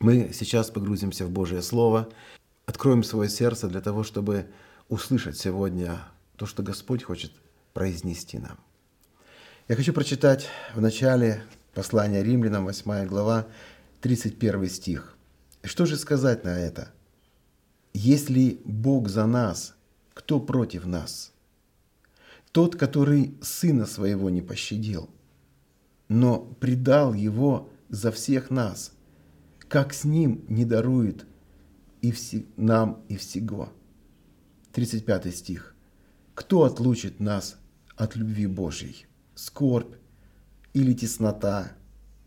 Мы сейчас погрузимся в Божье Слово, откроем свое сердце для того, чтобы услышать сегодня то, что Господь хочет произнести нам. Я хочу прочитать в начале послания римлянам, 8 глава, 31 стих. Что же сказать на это? Если Бог за нас, кто против нас? Тот, который сына своего не пощадил, но предал его за всех нас, как с ним не дарует и все, нам и всего. 35 стих. Кто отлучит нас от любви Божьей? Скорбь или теснота,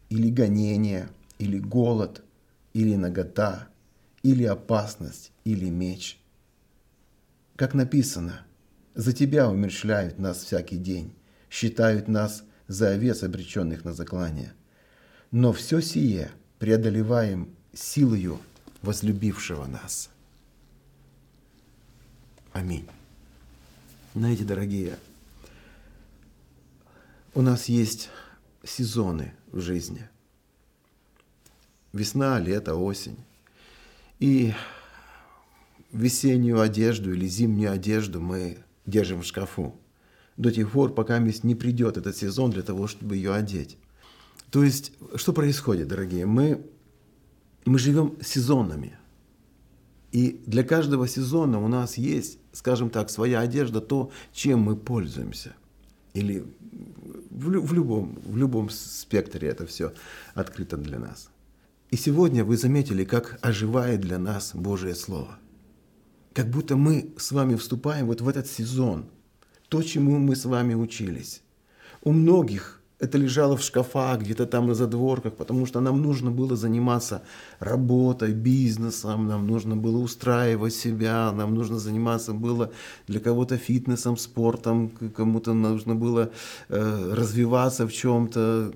или гонение, или голод, или нагота, или опасность, или меч. Как написано, за тебя умерщвляют нас всякий день, считают нас за овец, обреченных на заклание. Но все сие преодолеваем силою возлюбившего нас. Аминь. Знаете, дорогие, у нас есть сезоны в жизни. Весна, лето, осень. И весеннюю одежду или зимнюю одежду мы держим в шкафу до тех пор, пока не придет этот сезон для того, чтобы ее одеть. То есть, что происходит, дорогие? Мы, мы живем сезонами. И для каждого сезона у нас есть, скажем так, своя одежда, то, чем мы пользуемся. Или в, в, любом, в любом спектре это все открыто для нас. И сегодня вы заметили, как оживает для нас Божие Слово. Как будто мы с вами вступаем вот в этот сезон, то, чему мы с вами учились. У многих это лежало в шкафах, где-то там на задворках, потому что нам нужно было заниматься работой, бизнесом, нам нужно было устраивать себя, нам нужно заниматься было для кого-то фитнесом, спортом, кому-то нужно было э, развиваться в чем-то,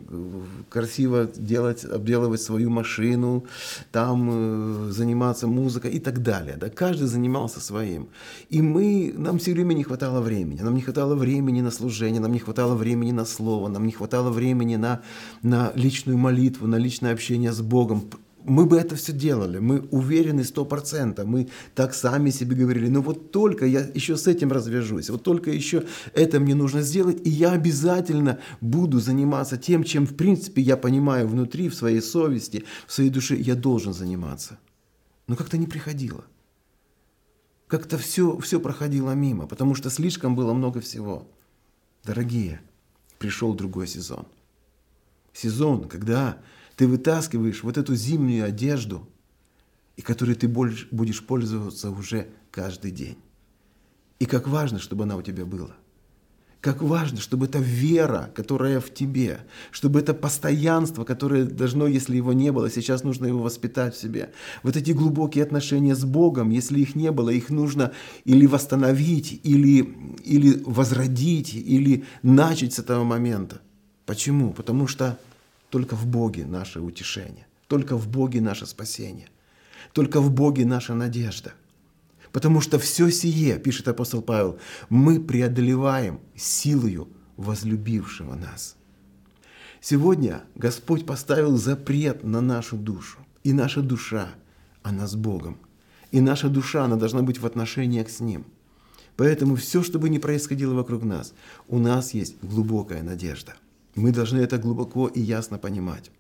красиво делать, обделывать свою машину, там э, заниматься музыкой и так далее. Да? Каждый занимался своим. И мы, нам все время не хватало времени. Нам не хватало времени на служение, нам не хватало времени на слово, нам не хватало времени на, на личную молитву, на личное общение с Богом. Мы бы это все делали, мы уверены сто процентов, мы так сами себе говорили, ну вот только я еще с этим развяжусь, вот только еще это мне нужно сделать, и я обязательно буду заниматься тем, чем в принципе я понимаю внутри, в своей совести, в своей душе, я должен заниматься. Но как-то не приходило. Как-то все, все проходило мимо, потому что слишком было много всего. Дорогие, пришел другой сезон. Сезон, когда ты вытаскиваешь вот эту зимнюю одежду, и которой ты будешь пользоваться уже каждый день. И как важно, чтобы она у тебя была. Как важно, чтобы эта вера, которая в тебе, чтобы это постоянство, которое должно, если его не было, сейчас нужно его воспитать в себе. Вот эти глубокие отношения с Богом, если их не было, их нужно или восстановить, или, или возродить, или начать с этого момента. Почему? Потому что только в Боге наше утешение, только в Боге наше спасение, только в Боге наша надежда – Потому что все сие, пишет апостол Павел, мы преодолеваем силою возлюбившего нас. Сегодня Господь поставил запрет на нашу душу. И наша душа, она с Богом. И наша душа, она должна быть в отношениях с Ним. Поэтому все, что бы ни происходило вокруг нас, у нас есть глубокая надежда. Мы должны это глубоко и ясно понимать.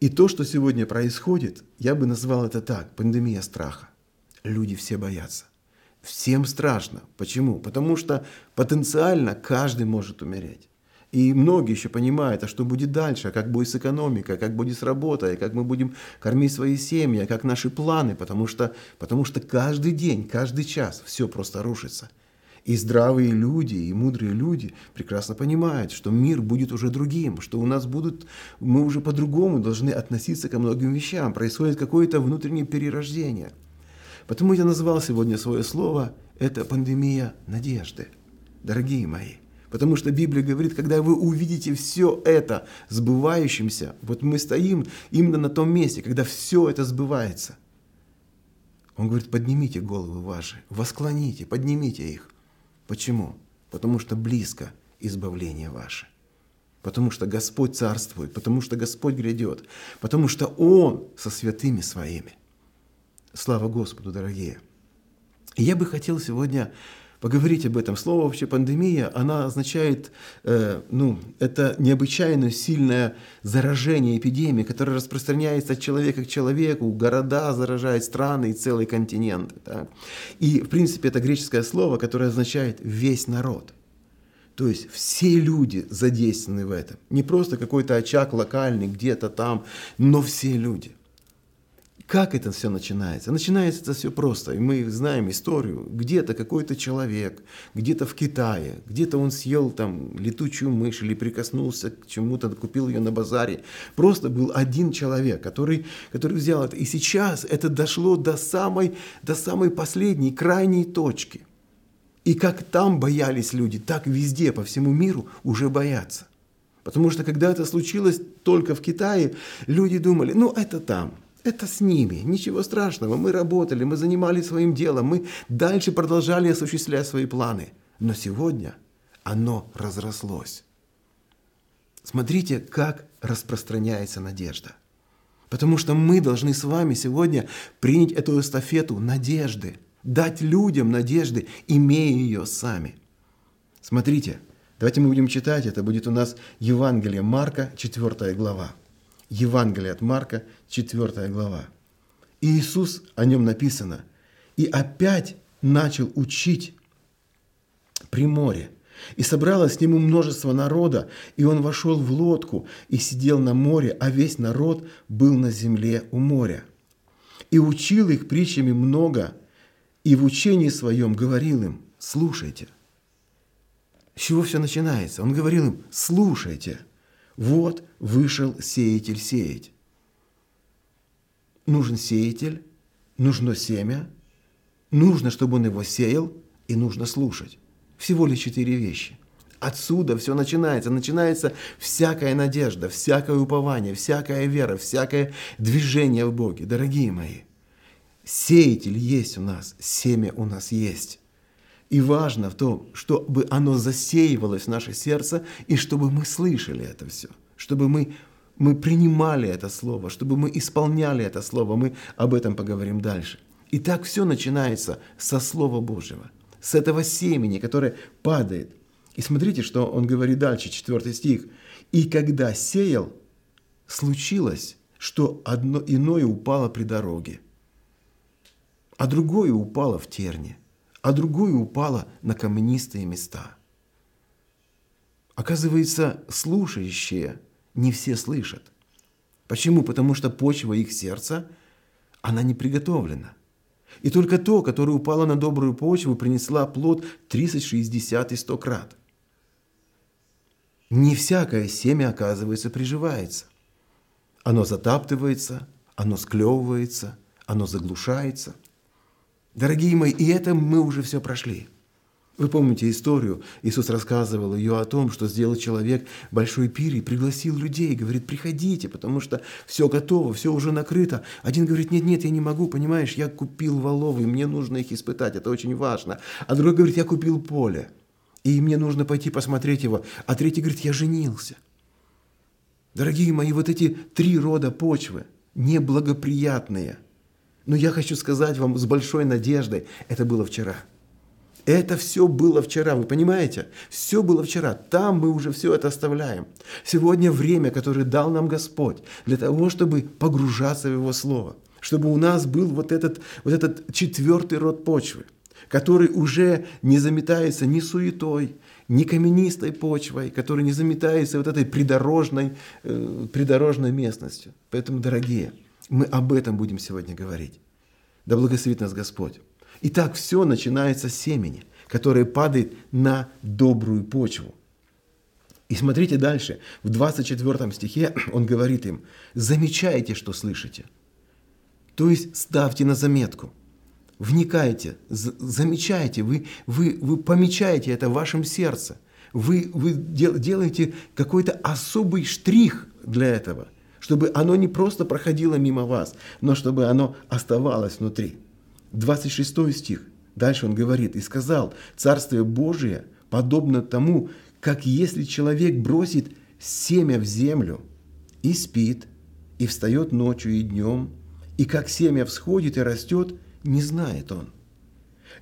И то, что сегодня происходит, я бы назвал это так, пандемия страха люди все боятся. Всем страшно. Почему? Потому что потенциально каждый может умереть. И многие еще понимают, а что будет дальше, как будет с экономикой, как будет с работой, как мы будем кормить свои семьи, а как наши планы, потому что, потому что каждый день, каждый час все просто рушится. И здравые люди, и мудрые люди прекрасно понимают, что мир будет уже другим, что у нас будут, мы уже по-другому должны относиться ко многим вещам, происходит какое-то внутреннее перерождение – Потому я назвал сегодня свое слово «это пандемия надежды». Дорогие мои, Потому что Библия говорит, когда вы увидите все это сбывающимся, вот мы стоим именно на том месте, когда все это сбывается. Он говорит, поднимите головы ваши, восклоните, поднимите их. Почему? Потому что близко избавление ваше. потому что Господь царствует, потому что Господь грядет, потому что Он со святыми своими. Слава Господу, дорогие! И я бы хотел сегодня поговорить об этом. Слово вообще пандемия, она означает, э, ну, это необычайно сильное заражение, эпидемия, которая распространяется от человека к человеку, города заражает страны и целые континенты. Да? И, в принципе, это греческое слово, которое означает «весь народ». То есть все люди задействованы в этом. Не просто какой-то очаг локальный где-то там, но все люди – как это все начинается? Начинается это все просто. И мы знаем историю. Где-то какой-то человек, где-то в Китае, где-то он съел там летучую мышь или прикоснулся к чему-то, купил ее на базаре. Просто был один человек, который, который взял это. И сейчас это дошло до самой, до самой последней, крайней точки. И как там боялись люди, так везде, по всему миру уже боятся. Потому что когда это случилось только в Китае, люди думали, ну это там – это с ними, ничего страшного. Мы работали, мы занимались своим делом, мы дальше продолжали осуществлять свои планы. Но сегодня оно разрослось. Смотрите, как распространяется надежда. Потому что мы должны с вами сегодня принять эту эстафету надежды, дать людям надежды, имея ее сами. Смотрите, давайте мы будем читать, это будет у нас Евангелие Марка, 4 глава. Евангелие от Марка, 4 глава. И Иисус, о нем написано, и опять начал учить при море. И собралось с нему множество народа, и он вошел в лодку и сидел на море, а весь народ был на земле у моря. И учил их притчами много, и в учении своем говорил им, слушайте. С чего все начинается? Он говорил им, слушайте – вот вышел сеятель сеять. Нужен сеятель, нужно семя, нужно, чтобы он его сеял, и нужно слушать. Всего лишь четыре вещи. Отсюда все начинается. Начинается всякая надежда, всякое упование, всякая вера, всякое движение в Боге. Дорогие мои, сеятель есть у нас, семя у нас есть. И важно в том, чтобы оно засеивалось в наше сердце, и чтобы мы слышали это все, чтобы мы, мы принимали это слово, чтобы мы исполняли это слово. Мы об этом поговорим дальше. И так все начинается со Слова Божьего, с этого семени, которое падает. И смотрите, что он говорит дальше, 4 стих. «И когда сеял, случилось, что одно иное упало при дороге, а другое упало в терне, а другую упала на каменистые места. Оказывается, слушающие не все слышат. Почему? Потому что почва их сердца, она не приготовлена. И только то, которое упало на добрую почву, принесла плод 30, 60 и 100 крат. Не всякое семя, оказывается, приживается. Оно затаптывается, оно склевывается, оно заглушается – Дорогие мои, и это мы уже все прошли. Вы помните историю? Иисус рассказывал ее о том, что сделал человек большой пир и пригласил людей, говорит, приходите, потому что все готово, все уже накрыто. Один говорит, нет, нет, я не могу, понимаешь, я купил воловы, мне нужно их испытать, это очень важно. А другой говорит, я купил поле, и мне нужно пойти посмотреть его. А третий говорит, я женился. Дорогие мои, вот эти три рода почвы, неблагоприятные – но я хочу сказать вам с большой надеждой, это было вчера. Это все было вчера, вы понимаете? Все было вчера. Там мы уже все это оставляем. Сегодня время, которое дал нам Господь, для того, чтобы погружаться в Его Слово. Чтобы у нас был вот этот, вот этот четвертый род почвы, который уже не заметается ни суетой, ни каменистой почвой, который не заметается вот этой придорожной, э, придорожной местностью. Поэтому, дорогие, мы об этом будем сегодня говорить. Да благословит нас Господь. Итак, все начинается с семени, которое падает на добрую почву. И смотрите дальше. В 24 стихе он говорит им, замечайте, что слышите. То есть ставьте на заметку. Вникайте, замечайте, вы, вы, вы помечаете это в вашем сердце. Вы, вы делаете какой-то особый штрих для этого чтобы оно не просто проходило мимо вас, но чтобы оно оставалось внутри. 26 стих. Дальше он говорит, «И сказал, Царствие Божие подобно тому, как если человек бросит семя в землю и спит, и встает ночью и днем, и как семя всходит и растет, не знает он.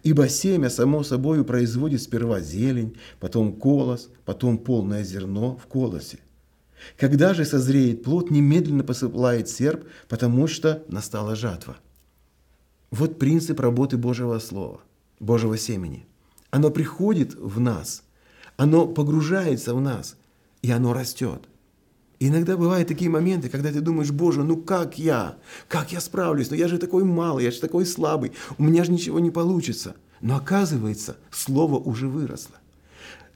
Ибо семя само собою производит сперва зелень, потом колос, потом полное зерно в колосе. Когда же созреет плод, немедленно посыпает серп, потому что настала жатва. Вот принцип работы Божьего Слова, Божьего семени. Оно приходит в нас, оно погружается в нас, и оно растет. Иногда бывают такие моменты, когда ты думаешь, Боже, ну как я? Как я справлюсь? Но ну я же такой малый, я же такой слабый, у меня же ничего не получится. Но оказывается, слово уже выросло.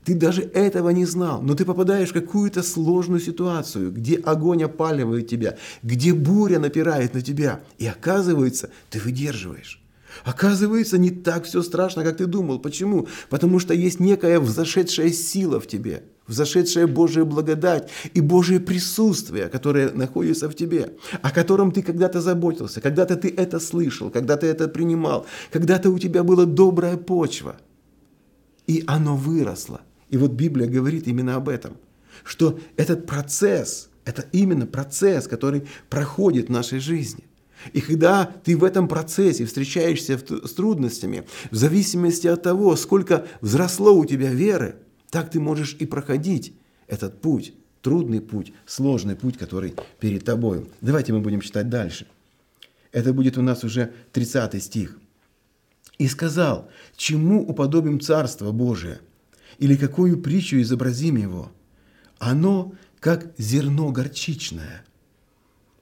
Ты даже этого не знал, но ты попадаешь в какую-то сложную ситуацию, где огонь опаливает тебя, где буря напирает на тебя. И оказывается, ты выдерживаешь. Оказывается, не так все страшно, как ты думал. Почему? Потому что есть некая взошедшая сила в тебе, взошедшая Божья благодать и Божье присутствие, которое находится в тебе, о котором ты когда-то заботился, когда-то ты это слышал, когда ты это принимал, когда-то у тебя была добрая почва. И оно выросло. И вот Библия говорит именно об этом, что этот процесс, это именно процесс, который проходит в нашей жизни – и когда ты в этом процессе встречаешься с трудностями, в зависимости от того, сколько взросло у тебя веры, так ты можешь и проходить этот путь, трудный путь, сложный путь, который перед тобой. Давайте мы будем читать дальше. Это будет у нас уже 30 стих. «И сказал, чему уподобим Царство Божие? Или какую притчу изобразим его? Оно, как зерно горчичное,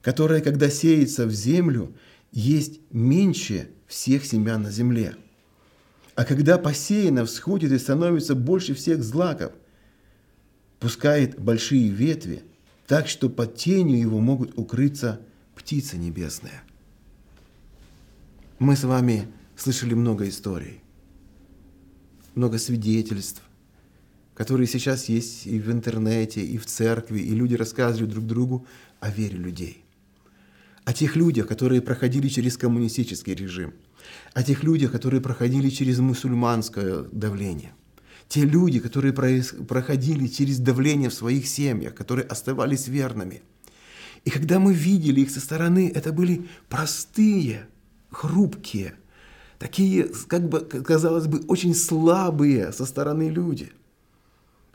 которое, когда сеется в землю, есть меньше всех семян на земле. А когда посеяно, всходит и становится больше всех злаков, пускает большие ветви, так что под тенью его могут укрыться птицы небесные. Мы с вами слышали много историй, много свидетельств, которые сейчас есть и в интернете, и в церкви, и люди рассказывают друг другу о вере людей о тех людях, которые проходили через коммунистический режим, о тех людях, которые проходили через мусульманское давление, те люди, которые проходили через давление в своих семьях, которые оставались верными. И когда мы видели их со стороны, это были простые, хрупкие, такие, как бы, казалось бы, очень слабые со стороны люди.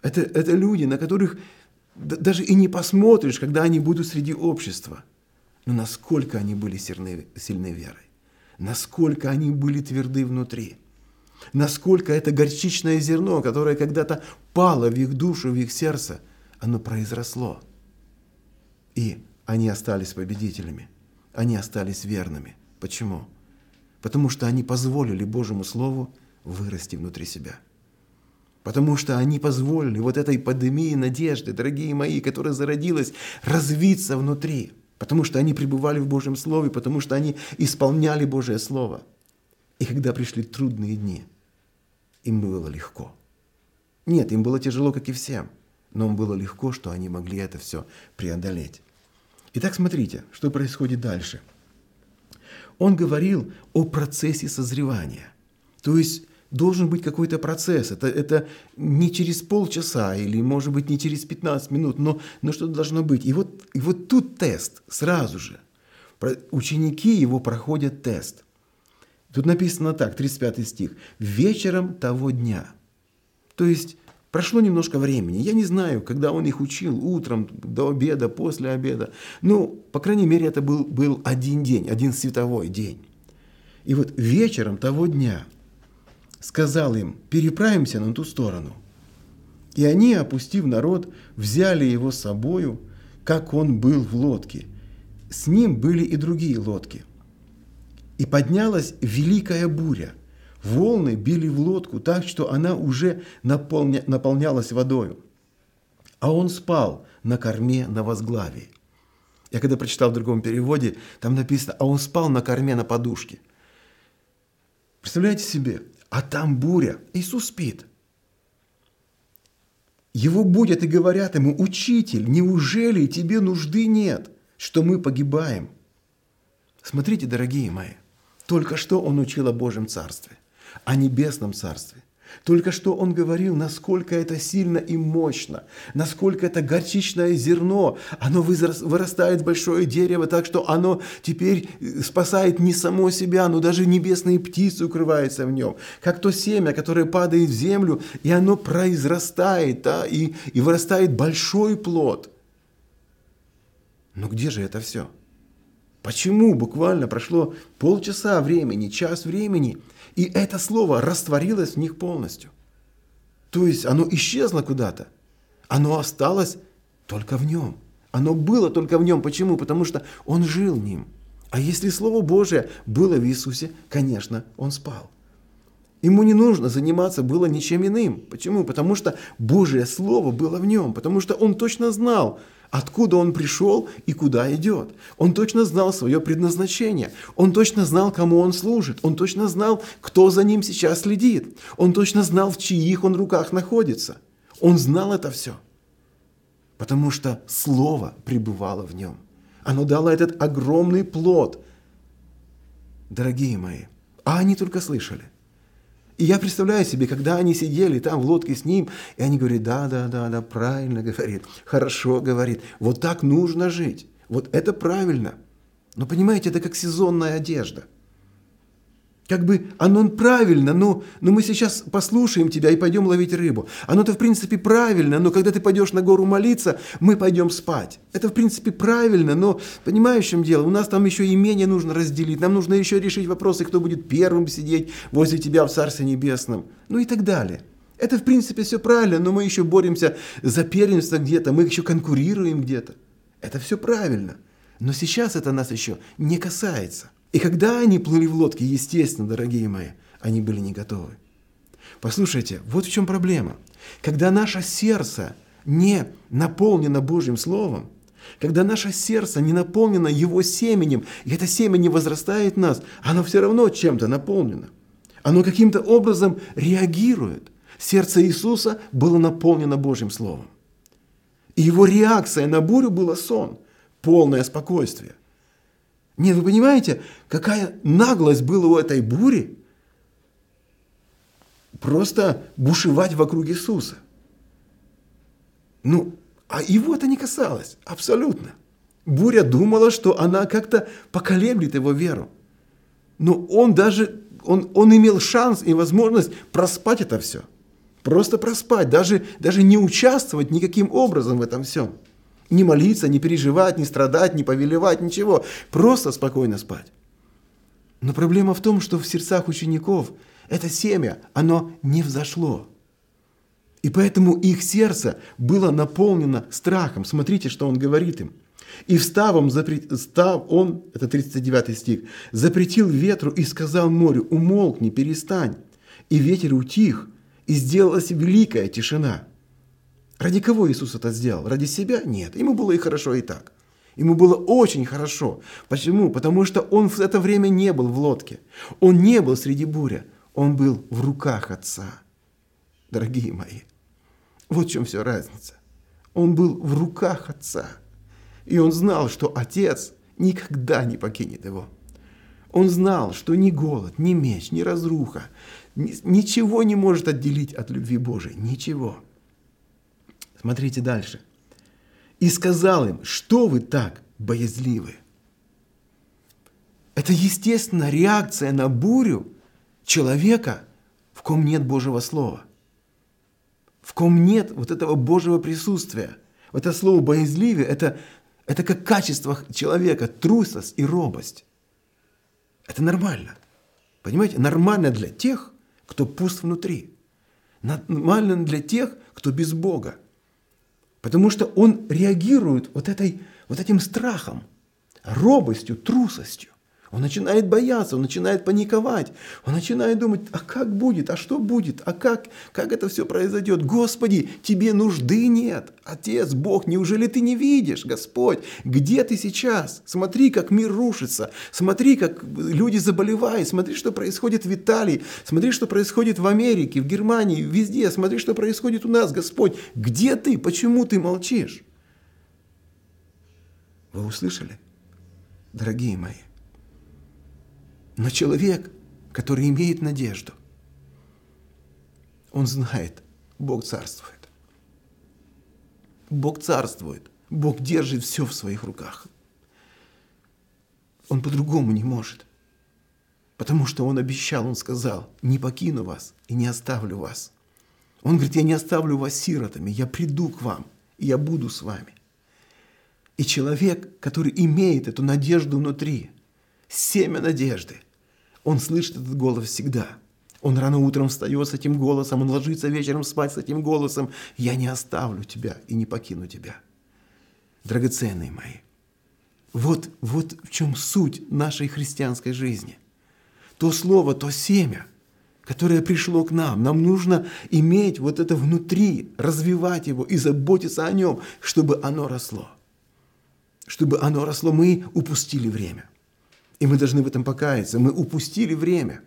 Это, это люди, на которых даже и не посмотришь, когда они будут среди общества – но насколько они были сильны, сильны верой, насколько они были тверды внутри, насколько это горчичное зерно, которое когда-то пало в их душу, в их сердце, оно произросло. И они остались победителями, они остались верными. Почему? Потому что они позволили Божьему Слову вырасти внутри себя. Потому что они позволили вот этой пандемии надежды, дорогие мои, которая зародилась, развиться внутри – потому что они пребывали в Божьем Слове, потому что они исполняли Божье Слово. И когда пришли трудные дни, им было легко. Нет, им было тяжело, как и всем, но им было легко, что они могли это все преодолеть. Итак, смотрите, что происходит дальше. Он говорил о процессе созревания. То есть должен быть какой-то процесс. Это, это не через полчаса или, может быть, не через 15 минут, но, но что-то должно быть. И вот, и вот тут тест сразу же. Ученики его проходят тест. Тут написано так, 35 стих. «Вечером того дня». То есть прошло немножко времени. Я не знаю, когда он их учил, утром, до обеда, после обеда. Ну, по крайней мере, это был, был один день, один световой день. И вот вечером того дня – сказал им, переправимся на ту сторону. И они, опустив народ, взяли его с собою, как он был в лодке. С ним были и другие лодки. И поднялась великая буря. Волны били в лодку так, что она уже наполня, наполнялась водою. А он спал на корме на возглавии. Я когда прочитал в другом переводе, там написано, а он спал на корме на подушке. Представляете себе, а там буря. Иисус спит. Его будут и говорят ему, «Учитель, неужели тебе нужды нет, что мы погибаем?» Смотрите, дорогие мои, только что он учил о Божьем Царстве, о Небесном Царстве, Только что он говорил, насколько это сильно и мощно, насколько это горчичное зерно, оно вырастает большое дерево, так что оно теперь э, спасает не само себя, но даже небесные птицы укрываются в нем. Как то семя, которое падает в землю, и оно произрастает, да, и, и вырастает большой плод. Но где же это все? Почему буквально прошло полчаса времени, час времени – и это слово растворилось в них полностью. То есть оно исчезло куда-то. Оно осталось только в нем. Оно было только в нем. Почему? Потому что он жил ним. А если Слово Божие было в Иисусе, конечно, он спал. Ему не нужно заниматься было ничем иным. Почему? Потому что Божье Слово было в нем. Потому что он точно знал, откуда он пришел и куда идет. Он точно знал свое предназначение. Он точно знал, кому он служит. Он точно знал, кто за ним сейчас следит. Он точно знал, в чьих он руках находится. Он знал это все. Потому что Слово пребывало в нем. Оно дало этот огромный плод. Дорогие мои, а они только слышали – и я представляю себе, когда они сидели там в лодке с ним, и они говорят, да, да, да, да, правильно говорит, хорошо говорит, вот так нужно жить, вот это правильно. Но понимаете, это как сезонная одежда – как бы оно правильно, но, но мы сейчас послушаем тебя и пойдем ловить рыбу. Оно-то в принципе правильно, но когда ты пойдешь на гору молиться, мы пойдем спать. Это в принципе правильно, но понимаешь, в дело? У нас там еще имение нужно разделить, нам нужно еще решить вопросы, кто будет первым сидеть возле тебя в Царстве Небесном, ну и так далее. Это в принципе все правильно, но мы еще боремся за первенство где-то, мы еще конкурируем где-то. Это все правильно. Но сейчас это нас еще не касается. И когда они плыли в лодке, естественно, дорогие мои, они были не готовы. Послушайте, вот в чем проблема. Когда наше сердце не наполнено Божьим Словом, когда наше сердце не наполнено Его семенем, и это семя не возрастает в нас, оно все равно чем-то наполнено. Оно каким-то образом реагирует. Сердце Иисуса было наполнено Божьим Словом. И его реакция на бурю была сон, полное спокойствие. Нет, вы понимаете, какая наглость была у этой бури? Просто бушевать вокруг Иисуса. Ну, а его это не касалось, абсолютно. Буря думала, что она как-то поколеблет его веру. Но он даже, он, он имел шанс и возможность проспать это все. Просто проспать, даже, даже не участвовать никаким образом в этом всем. Не молиться, не переживать, не страдать, не повелевать, ничего. Просто спокойно спать. Но проблема в том, что в сердцах учеников это семя, оно не взошло. И поэтому их сердце было наполнено страхом. Смотрите, что он говорит им. И вставом, став он, это 39 стих, запретил ветру и сказал морю, умолкни, перестань. И ветер утих, и сделалась великая тишина. Ради кого Иисус это сделал? Ради себя? Нет. Ему было и хорошо, и так. Ему было очень хорошо. Почему? Потому что он в это время не был в лодке. Он не был среди буря. Он был в руках Отца. Дорогие мои, вот в чем все разница. Он был в руках Отца. И он знал, что Отец никогда не покинет его. Он знал, что ни голод, ни меч, ни разруха, ничего не может отделить от любви Божией. Ничего. Смотрите дальше. И сказал им, что вы так боязливы? Это естественная реакция на бурю человека, в ком нет Божьего Слова, в ком нет вот этого Божьего присутствия. Вот это слово «боязливее» это, – это как качество человека, трусость и робость. Это нормально. Понимаете? Нормально для тех, кто пуст внутри. Нормально для тех, кто без Бога. Потому что он реагирует вот, этой, вот этим страхом, робостью, трусостью. Он начинает бояться, он начинает паниковать, он начинает думать, а как будет, а что будет, а как, как это все произойдет? Господи, тебе нужды нет. Отец, Бог, неужели ты не видишь, Господь, где ты сейчас? Смотри, как мир рушится, смотри, как люди заболевают, смотри, что происходит в Италии, смотри, что происходит в Америке, в Германии, везде, смотри, что происходит у нас, Господь. Где ты? Почему ты молчишь? Вы услышали, дорогие мои? Но человек, который имеет надежду, Он знает, Бог царствует. Бог царствует. Бог держит все в своих руках. Он по-другому не может. Потому что Он обещал, Он сказал, не покину вас и не оставлю вас. Он говорит, я не оставлю вас сиротами, я приду к вам, и я буду с вами. И человек, который имеет эту надежду внутри, семя надежды, он слышит этот голос всегда. Он рано утром встает с этим голосом, он ложится вечером спать с этим голосом. Я не оставлю тебя и не покину тебя. Драгоценные мои, вот, вот в чем суть нашей христианской жизни. То слово, то семя, которое пришло к нам, нам нужно иметь вот это внутри, развивать его и заботиться о нем, чтобы оно росло. Чтобы оно росло, мы упустили время. И мы должны в этом покаяться. Мы упустили время.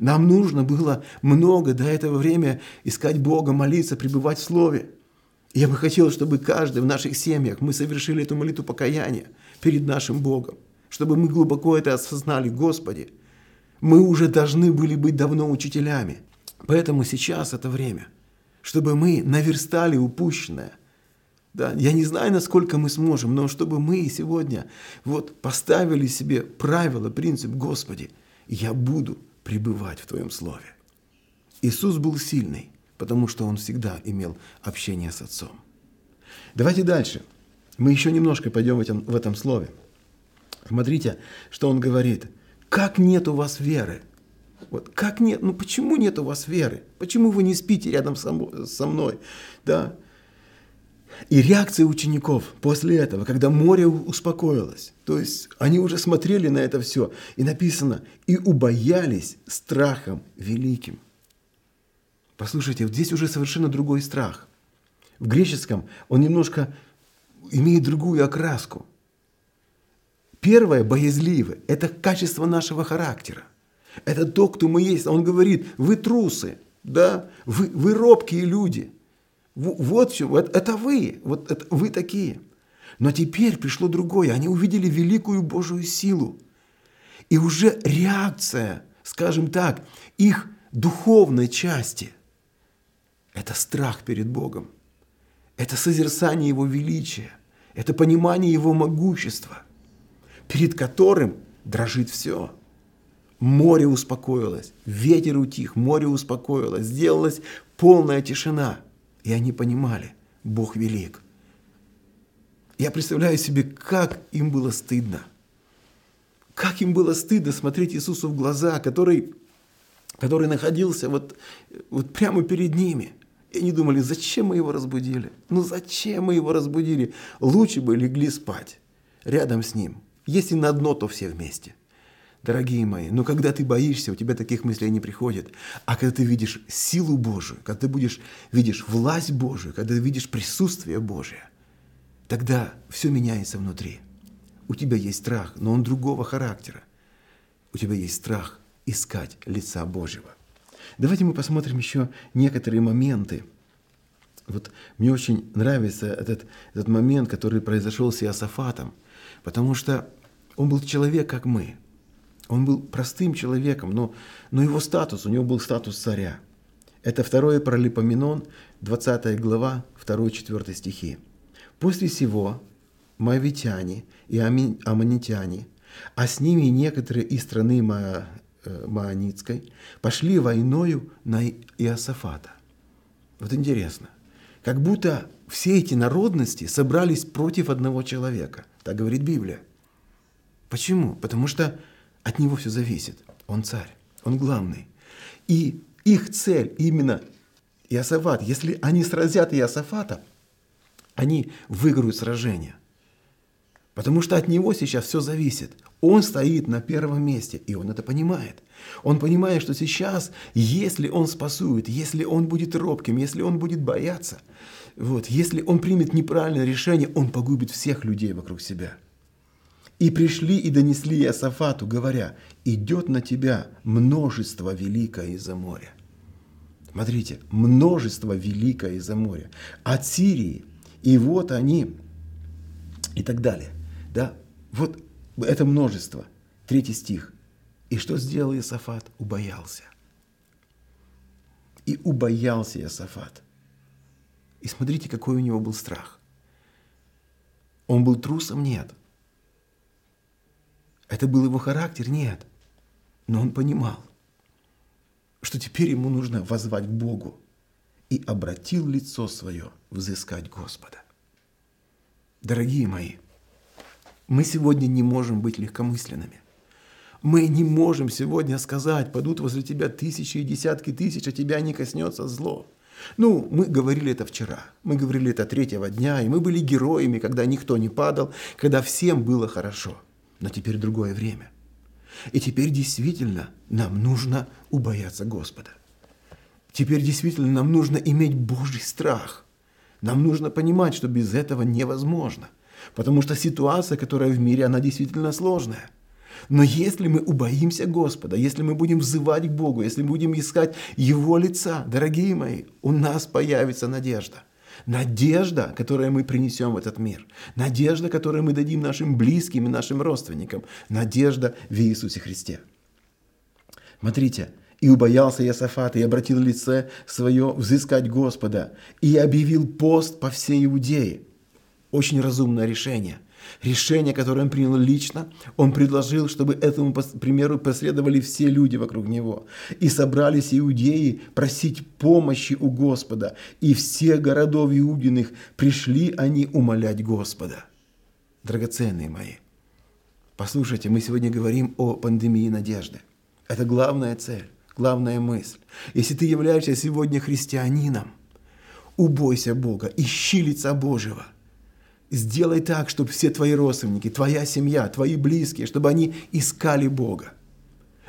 Нам нужно было много до этого времени искать Бога, молиться, пребывать в Слове. Я бы хотел, чтобы каждый в наших семьях мы совершили эту молитву покаяния перед нашим Богом, чтобы мы глубоко это осознали, Господи, мы уже должны были быть давно учителями. Поэтому сейчас это время, чтобы мы наверстали упущенное – да, я не знаю, насколько мы сможем, но чтобы мы сегодня вот поставили себе правило, принцип, Господи, я буду пребывать в Твоем Слове. Иисус был сильный, потому что Он всегда имел общение с Отцом. Давайте дальше. Мы еще немножко пойдем в этом, в этом Слове. Смотрите, что Он говорит. Как нет у вас веры? Вот как нет? Ну почему нет у вас веры? Почему вы не спите рядом со мной? Да? И реакция учеников после этого, когда море успокоилось, то есть они уже смотрели на это все, и написано, и убоялись страхом великим. Послушайте, вот здесь уже совершенно другой страх. В греческом он немножко имеет другую окраску. Первое, боязливое, это качество нашего характера. Это то, кто мы есть. Он говорит, вы трусы, да, вы, вы робкие люди – вот все, вот это вы, вот это вы такие. Но теперь пришло другое. Они увидели великую Божию силу. И уже реакция, скажем так, их духовной части – это страх перед Богом. Это созерцание Его величия. Это понимание Его могущества, перед которым дрожит все. Море успокоилось, ветер утих, море успокоилось, сделалась полная тишина – и они понимали, Бог велик. Я представляю себе, как им было стыдно. Как им было стыдно смотреть Иисусу в глаза, который, который находился вот, вот прямо перед ними. И они думали, зачем мы его разбудили? Ну зачем мы его разбудили? Лучше бы легли спать рядом с ним. Если на дно, то все вместе – Дорогие мои, но когда ты боишься, у тебя таких мыслей не приходит. А когда ты видишь силу Божию, когда ты будешь, видишь власть Божию, когда ты видишь присутствие Божие, тогда все меняется внутри. У тебя есть страх, но он другого характера. У тебя есть страх искать лица Божьего. Давайте мы посмотрим еще некоторые моменты. Вот мне очень нравится этот, этот момент, который произошел с Иосафатом, потому что он был человек, как мы – он был простым человеком, но, но его статус, у него был статус царя. Это второе Паралипоменон, 20 глава, 2-4 стихи. «После сего моавитяне и аммонитяне, а с ними некоторые из страны Ма, э, Маанитской, пошли войною на Иосафата». Вот интересно, как будто все эти народности собрались против одного человека. Так говорит Библия. Почему? Потому что от него все зависит. Он царь, он главный. И их цель именно Иосафат. Если они сразят Иосафата, они выиграют сражение. Потому что от него сейчас все зависит. Он стоит на первом месте, и он это понимает. Он понимает, что сейчас, если он спасует, если он будет робким, если он будет бояться, вот, если он примет неправильное решение, он погубит всех людей вокруг себя. И пришли и донесли Иосафату, говоря, идет на тебя множество великое из-за моря. Смотрите, множество великое из-за моря. От Сирии. И вот они, и так далее. Да, вот это множество. Третий стих. И что сделал Иосафат? Убоялся. И убоялся Иосафат. И смотрите, какой у него был страх. Он был трусом? Нет. Это был его характер? Нет. Но он понимал, что теперь ему нужно возвать к Богу. И обратил лицо свое взыскать Господа. Дорогие мои, мы сегодня не можем быть легкомысленными. Мы не можем сегодня сказать, падут возле тебя тысячи и десятки тысяч, а тебя не коснется зло. Ну, мы говорили это вчера, мы говорили это третьего дня, и мы были героями, когда никто не падал, когда всем было хорошо. Но теперь другое время. И теперь действительно нам нужно убояться Господа. Теперь действительно нам нужно иметь Божий страх. Нам нужно понимать, что без этого невозможно. Потому что ситуация, которая в мире, она действительно сложная. Но если мы убоимся Господа, если мы будем взывать к Богу, если мы будем искать Его лица, дорогие мои, у нас появится надежда. Надежда, которую мы принесем в этот мир. Надежда, которую мы дадим нашим близким и нашим родственникам. Надежда в Иисусе Христе. Смотрите, и убоялся Иосафат, и обратил лице свое взыскать Господа, и объявил пост по всей Иудее. Очень разумное решение – решение, которое он принял лично, он предложил, чтобы этому примеру последовали все люди вокруг него. И собрались иудеи просить помощи у Господа. И все городов иудиных пришли они умолять Господа. Драгоценные мои, послушайте, мы сегодня говорим о пандемии надежды. Это главная цель, главная мысль. Если ты являешься сегодня христианином, убойся Бога, ищи лица Божьего Сделай так, чтобы все твои родственники, твоя семья, твои близкие, чтобы они искали Бога.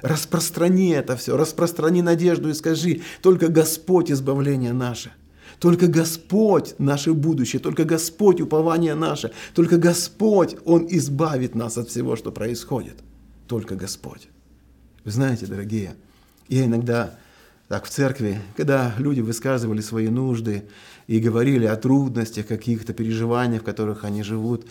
Распространи это все, распространи надежду и скажи, только Господь избавление наше. Только Господь наше будущее, только Господь упование наше, только Господь, Он избавит нас от всего, что происходит. Только Господь. Вы знаете, дорогие, я иногда так в церкви, когда люди высказывали свои нужды и говорили о трудностях, каких-то переживаниях, в которых они живут,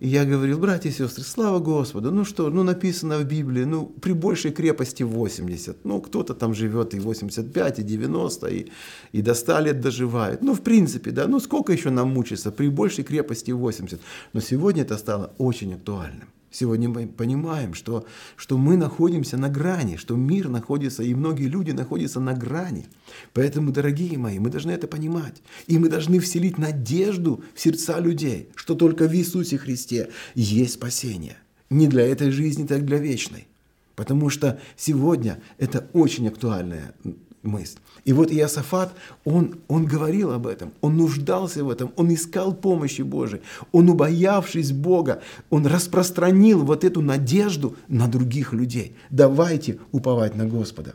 и я говорил, братья и сестры, слава Господу, ну что, ну написано в Библии, ну при большей крепости 80, ну кто-то там живет и 85, и 90, и, и до 100 лет доживает. Ну в принципе, да, ну сколько еще нам мучиться, при большей крепости 80. Но сегодня это стало очень актуальным. Сегодня мы понимаем, что, что мы находимся на грани, что мир находится, и многие люди находятся на грани. Поэтому, дорогие мои, мы должны это понимать. И мы должны вселить надежду в сердца людей, что только в Иисусе Христе есть спасение. Не для этой жизни, так для вечной. Потому что сегодня это очень актуальная мысль. И вот Иосафат, он, он говорил об этом, он нуждался в этом, он искал помощи Божией, он, убоявшись Бога, он распространил вот эту надежду на других людей. Давайте уповать на Господа.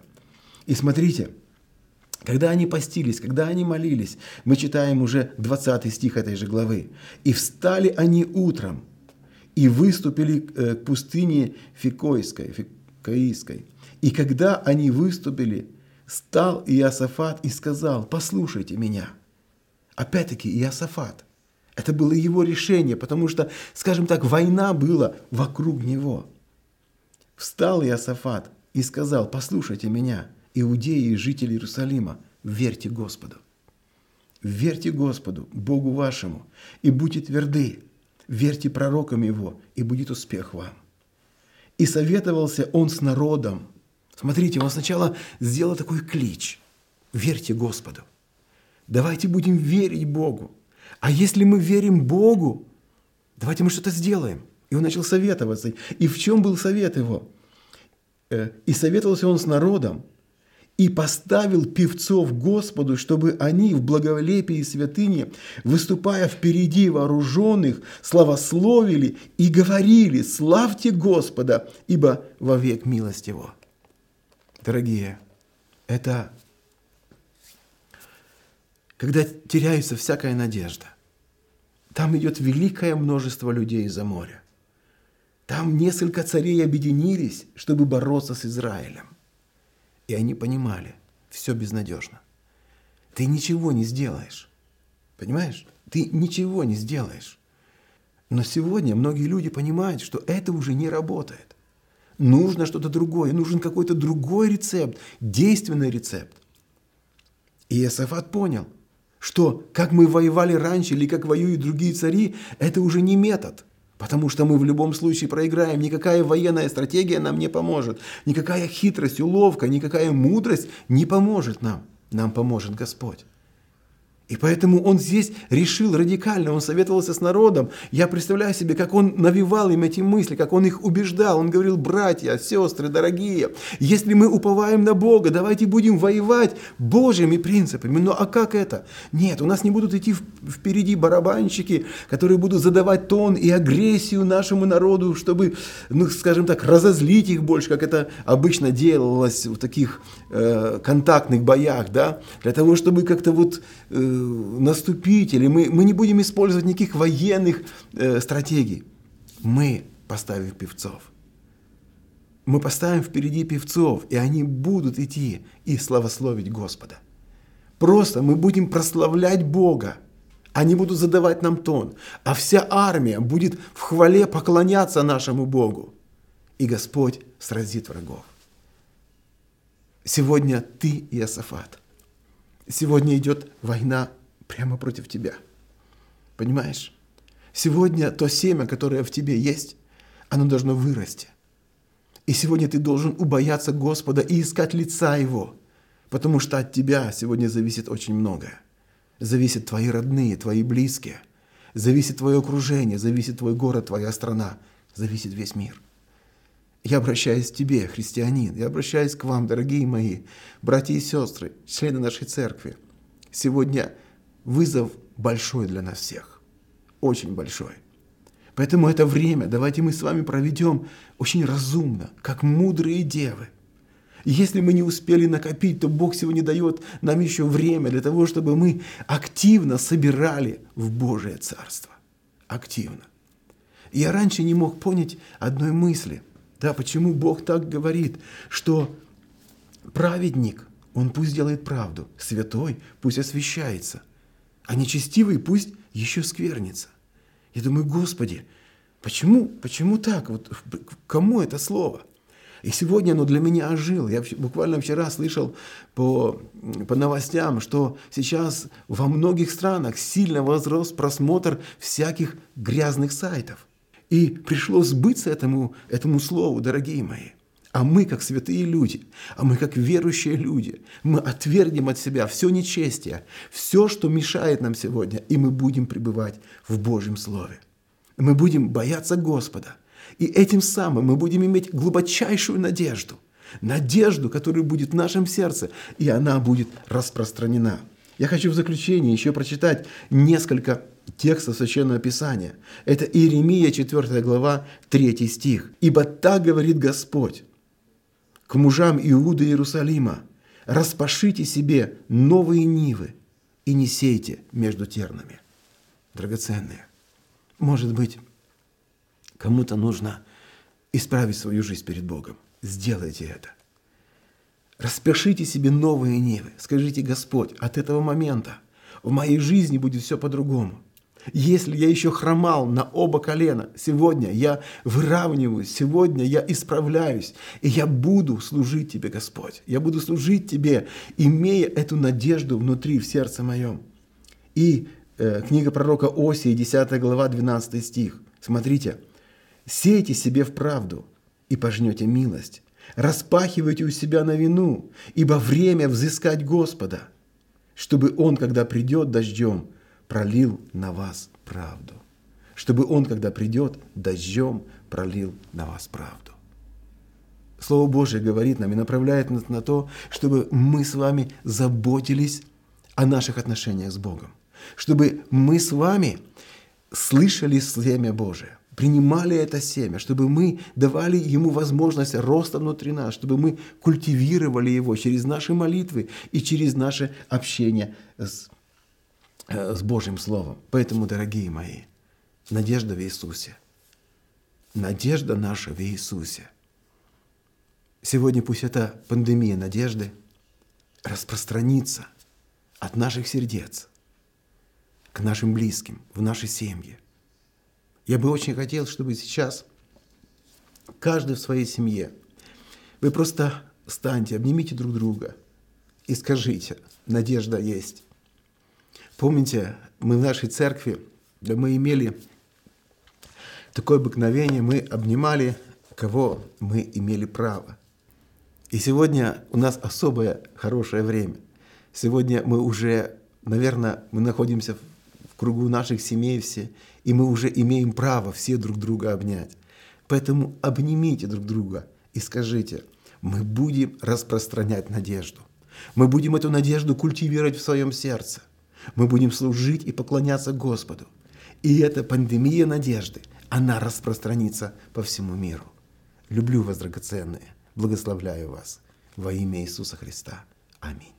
И смотрите, когда они постились, когда они молились, мы читаем уже 20 стих этой же главы. «И встали они утром, и выступили э, к пустыне Фикойской, Фикоийской. И когда они выступили, стал Иосафат и сказал, послушайте меня. Опять-таки Иосафат. Это было его решение, потому что, скажем так, война была вокруг него. Встал Иосафат и сказал, послушайте меня, иудеи и жители Иерусалима, верьте Господу. Верьте Господу, Богу вашему, и будьте тверды. Верьте пророкам Его, и будет успех вам. И советовался он с народом, Смотрите, он сначала сделал такой клич. Верьте Господу. Давайте будем верить Богу. А если мы верим Богу, давайте мы что-то сделаем. И он начал советоваться. И в чем был совет его? Э, и советовался он с народом, и поставил певцов Господу, чтобы они в благоволепии и святыне, выступая впереди вооруженных, славословили и говорили «Славьте Господа, ибо вовек милость Его». Дорогие, это когда теряется всякая надежда. Там идет великое множество людей из-за моря. Там несколько царей объединились, чтобы бороться с Израилем. И они понимали, все безнадежно. Ты ничего не сделаешь. Понимаешь? Ты ничего не сделаешь. Но сегодня многие люди понимают, что это уже не работает. Нужно что-то другое, нужен какой-то другой рецепт, действенный рецепт. И Иосафат понял, что как мы воевали раньше или как воюют другие цари, это уже не метод. Потому что мы в любом случае проиграем. Никакая военная стратегия нам не поможет. Никакая хитрость, уловка, никакая мудрость не поможет нам. Нам поможет Господь. И поэтому он здесь решил радикально, он советовался с народом. Я представляю себе, как он навевал им эти мысли, как он их убеждал. Он говорил, братья, сестры, дорогие, если мы уповаем на Бога, давайте будем воевать Божьими принципами. Но а как это? Нет, у нас не будут идти впереди барабанщики, которые будут задавать тон и агрессию нашему народу, чтобы, ну, скажем так, разозлить их больше, как это обычно делалось в таких э, контактных боях, да, для того, чтобы как-то вот... Э, наступить, или мы, мы не будем использовать никаких военных э, стратегий. Мы поставим певцов. Мы поставим впереди певцов, и они будут идти и славословить Господа. Просто мы будем прославлять Бога. Они будут задавать нам тон. А вся армия будет в хвале поклоняться нашему Богу. И Господь сразит врагов. Сегодня ты, Иосафат – Сегодня идет война прямо против тебя. Понимаешь? Сегодня то семя, которое в тебе есть, оно должно вырасти. И сегодня ты должен убояться Господа и искать лица Его, потому что от тебя сегодня зависит очень многое. Зависят твои родные, твои близкие, зависит твое окружение, зависит твой город, твоя страна, зависит весь мир. Я обращаюсь к тебе, христианин, я обращаюсь к вам, дорогие мои, братья и сестры, члены нашей церкви. Сегодня вызов большой для нас всех, очень большой. Поэтому это время давайте мы с вами проведем очень разумно, как мудрые девы. если мы не успели накопить, то Бог сегодня дает нам еще время для того, чтобы мы активно собирали в Божие Царство. Активно. Я раньше не мог понять одной мысли – да, почему Бог так говорит, что праведник, он пусть делает правду, святой пусть освящается, а нечестивый пусть еще сквернится. Я думаю, Господи, почему, почему так? Вот кому это слово? И сегодня оно для меня ожило. Я буквально вчера слышал по, по новостям, что сейчас во многих странах сильно возрос просмотр всяких грязных сайтов – и пришло сбыться этому, этому слову, дорогие мои. А мы, как святые люди, а мы, как верующие люди, мы отвергнем от себя все нечестие, все, что мешает нам сегодня, и мы будем пребывать в Божьем Слове. Мы будем бояться Господа. И этим самым мы будем иметь глубочайшую надежду. Надежду, которая будет в нашем сердце, и она будет распространена. Я хочу в заключение еще прочитать несколько текста Священного Писания. Это Иеремия, 4 глава, 3 стих. «Ибо так говорит Господь к мужам Иуда и Иерусалима, распашите себе новые нивы и не сейте между тернами». Драгоценные, может быть, кому-то нужно исправить свою жизнь перед Богом. Сделайте это. Распишите себе новые нивы. Скажите, Господь, от этого момента в моей жизни будет все по-другому. Если я еще хромал на оба колена, сегодня я выравниваюсь, сегодня я исправляюсь, и я буду служить Тебе, Господь. Я буду служить Тебе, имея эту надежду внутри, в сердце моем. И э, книга пророка Осии, 10 глава, 12 стих. Смотрите. «Сейте себе в правду, и пожнете милость. Распахивайте у себя на вину, ибо время взыскать Господа, чтобы Он, когда придет дождем, пролил на вас правду. Чтобы Он, когда придет, дождем пролил на вас правду. Слово Божье говорит нам и направляет нас на то, чтобы мы с вами заботились о наших отношениях с Богом. Чтобы мы с вами слышали семя Божие, принимали это семя, чтобы мы давали ему возможность роста внутри нас, чтобы мы культивировали его через наши молитвы и через наше общение с с Божьим Словом. Поэтому, дорогие мои, надежда в Иисусе. Надежда наша в Иисусе. Сегодня пусть эта пандемия надежды распространится от наших сердец к нашим близким, в нашей семье. Я бы очень хотел, чтобы сейчас каждый в своей семье, вы просто встаньте, обнимите друг друга и скажите – надежда есть. Помните, мы в нашей церкви, да мы имели такое обыкновение, мы обнимали, кого мы имели право. И сегодня у нас особое хорошее время. Сегодня мы уже, наверное, мы находимся в кругу наших семей все, и мы уже имеем право все друг друга обнять. Поэтому обнимите друг друга и скажите, мы будем распространять надежду. Мы будем эту надежду культивировать в своем сердце. Мы будем служить и поклоняться Господу. И эта пандемия надежды, она распространится по всему миру. Люблю вас, драгоценные. Благословляю вас во имя Иисуса Христа. Аминь.